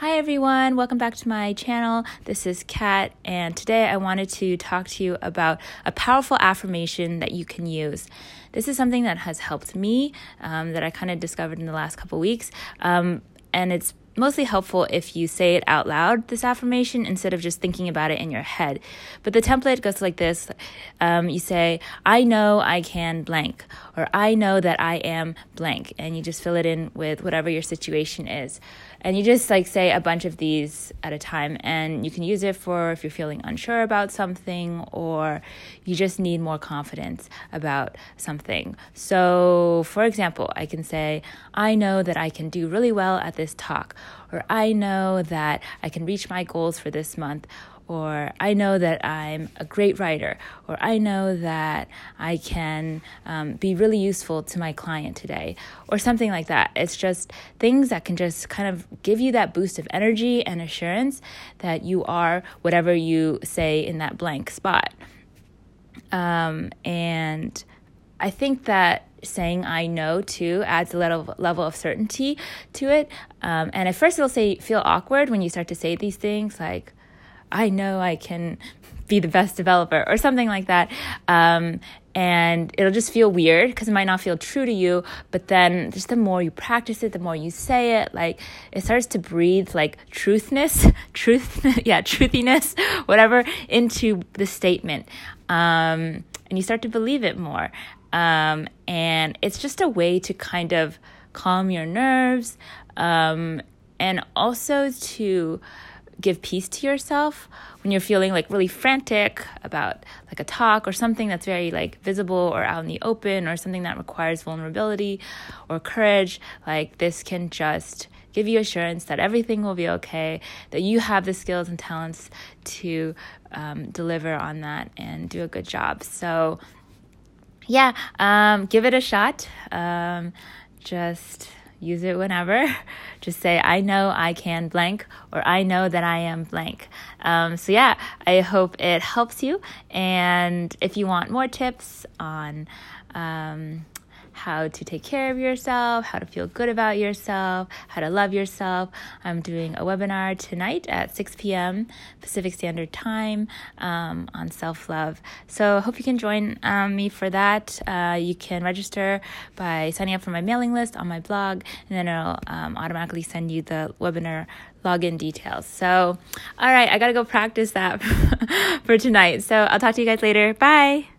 Hi everyone, welcome back to my channel. This is Kat, and today I wanted to talk to you about a powerful affirmation that you can use. This is something that has helped me, um, that I kind of discovered in the last couple weeks, um, and it's mostly helpful if you say it out loud, this affirmation, instead of just thinking about it in your head. But the template goes like this um, You say, I know I can blank, or I know that I am blank, and you just fill it in with whatever your situation is. And you just like say a bunch of these at a time, and you can use it for if you're feeling unsure about something or you just need more confidence about something. So, for example, I can say, I know that I can do really well at this talk or I know that I can reach my goals for this month, or I know that I'm a great writer, or I know that I can um, be really useful to my client today, or something like that. It's just things that can just kind of give you that boost of energy and assurance that you are whatever you say in that blank spot. Um, and I think that saying I know too adds a little level of certainty to it. Um, and at first, it'll say feel awkward when you start to say these things like, "I know I can be the best developer" or something like that. Um, and it'll just feel weird because it might not feel true to you. But then, just the more you practice it, the more you say it, like it starts to breathe like truthness, truth, yeah, truthiness, whatever, into the statement. Um, and you start to believe it more. Um, and it's just a way to kind of calm your nerves um, and also to give peace to yourself when you're feeling like really frantic about like a talk or something that's very like visible or out in the open or something that requires vulnerability or courage like this can just give you assurance that everything will be okay that you have the skills and talents to um, deliver on that and do a good job so yeah, um, give it a shot. Um, just use it whenever. Just say, I know I can blank, or I know that I am blank. Um, so, yeah, I hope it helps you. And if you want more tips on, um, how to take care of yourself, how to feel good about yourself, how to love yourself. I'm doing a webinar tonight at 6 p.m. Pacific Standard Time um, on self love. So I hope you can join um, me for that. Uh, you can register by signing up for my mailing list on my blog, and then it'll um, automatically send you the webinar login details. So, all right, I gotta go practice that for tonight. So I'll talk to you guys later. Bye.